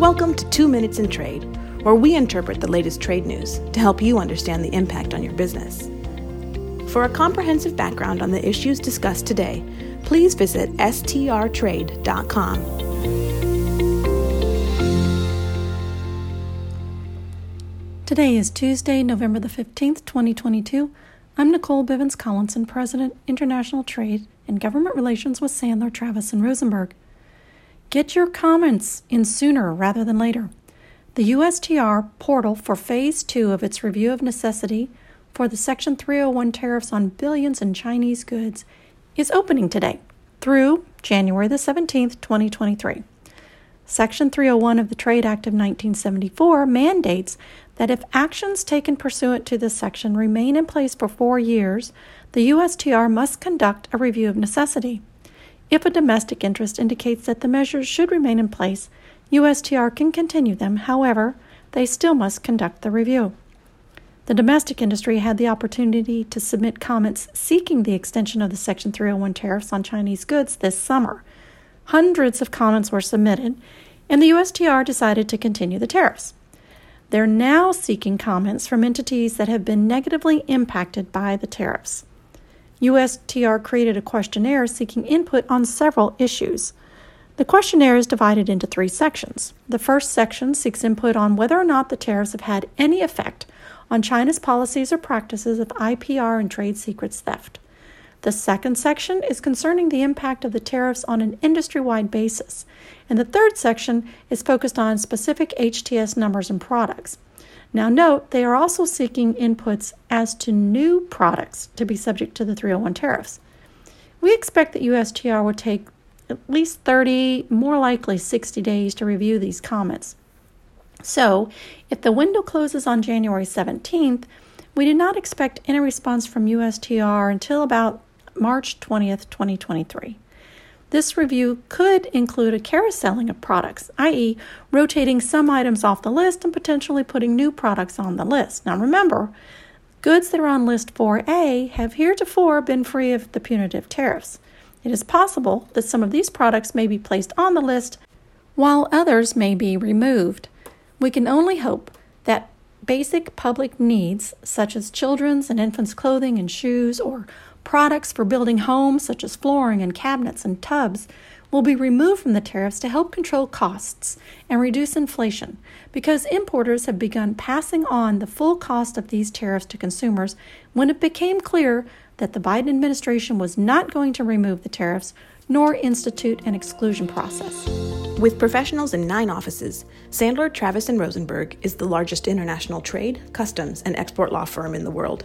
Welcome to Two Minutes in Trade, where we interpret the latest trade news to help you understand the impact on your business. For a comprehensive background on the issues discussed today, please visit strtrade.com. Today is Tuesday, November the 15th, 2022. I'm Nicole Bivens Collinson, President, International Trade and Government Relations with Sandler, Travis, and Rosenberg. Get your comments in sooner rather than later. The USTR portal for Phase 2 of its review of necessity for the Section 301 tariffs on billions in Chinese goods is opening today through January the 17th, 2023. Section 301 of the Trade Act of 1974 mandates that if actions taken pursuant to this section remain in place for four years, the USTR must conduct a review of necessity. If a domestic interest indicates that the measures should remain in place, USTR can continue them. However, they still must conduct the review. The domestic industry had the opportunity to submit comments seeking the extension of the Section 301 tariffs on Chinese goods this summer. Hundreds of comments were submitted, and the USTR decided to continue the tariffs. They're now seeking comments from entities that have been negatively impacted by the tariffs. USTR created a questionnaire seeking input on several issues. The questionnaire is divided into three sections. The first section seeks input on whether or not the tariffs have had any effect on China's policies or practices of IPR and trade secrets theft. The second section is concerning the impact of the tariffs on an industry wide basis. And the third section is focused on specific HTS numbers and products. Now, note they are also seeking inputs as to new products to be subject to the 301 tariffs. We expect that USTR will take at least 30, more likely 60 days to review these comments. So, if the window closes on January 17th, we do not expect any response from USTR until about March 20th, 2023. This review could include a carouseling of products, i.e., rotating some items off the list and potentially putting new products on the list. Now remember, goods that are on list 4A have heretofore been free of the punitive tariffs. It is possible that some of these products may be placed on the list while others may be removed. We can only hope that basic public needs, such as children's and infants' clothing and shoes, or Products for building homes, such as flooring and cabinets and tubs, will be removed from the tariffs to help control costs and reduce inflation because importers have begun passing on the full cost of these tariffs to consumers when it became clear that the Biden administration was not going to remove the tariffs nor institute an exclusion process. With professionals in nine offices, Sandler, Travis, and Rosenberg is the largest international trade, customs, and export law firm in the world.